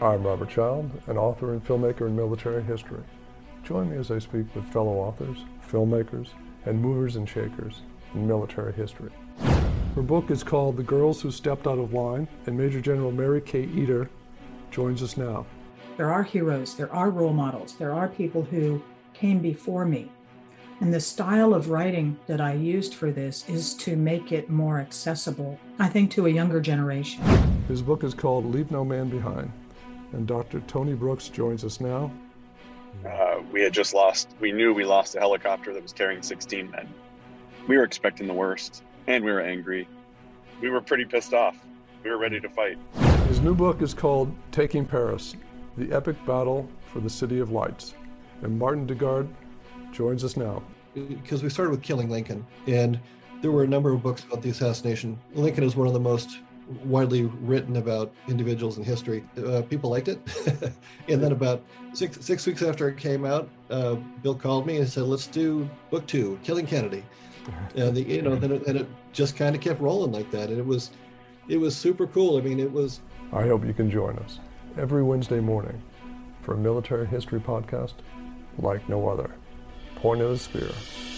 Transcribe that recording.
I'm Robert Child, an author and filmmaker in military history. Join me as I speak with fellow authors, filmmakers, and movers and shakers in military history. Her book is called The Girls Who Stepped Out of Line, and Major General Mari K. Eder joins us now. There are heroes, there are role models, there are people who came before me. And the style of writing that I used for this is to make it more accessible, I think, to a younger generation. His book is called Leave No Man Behind, and Dr. Tony Brooks joins us now. Uh, we had just lost, we knew we lost a helicopter that was carrying 16 men. We were expecting the worst, and we were angry. We were pretty pissed off. We were ready to fight. His new book is called Taking Paris The Epic Battle for the City of Lights. And Martin Dugard joins us now. Because we started with Killing Lincoln, and there were a number of books about the assassination. Lincoln is one of the most widely written about individuals in history. Uh, people liked it, and then about six six weeks after it came out, uh, Bill called me and said, "Let's do book two, Killing Kennedy." And the, you know, then it, and it just kind of kept rolling like that, and it was it was super cool. I mean, it was. I hope you can join us every Wednesday morning for a military history podcast like no other. Point of the Spear.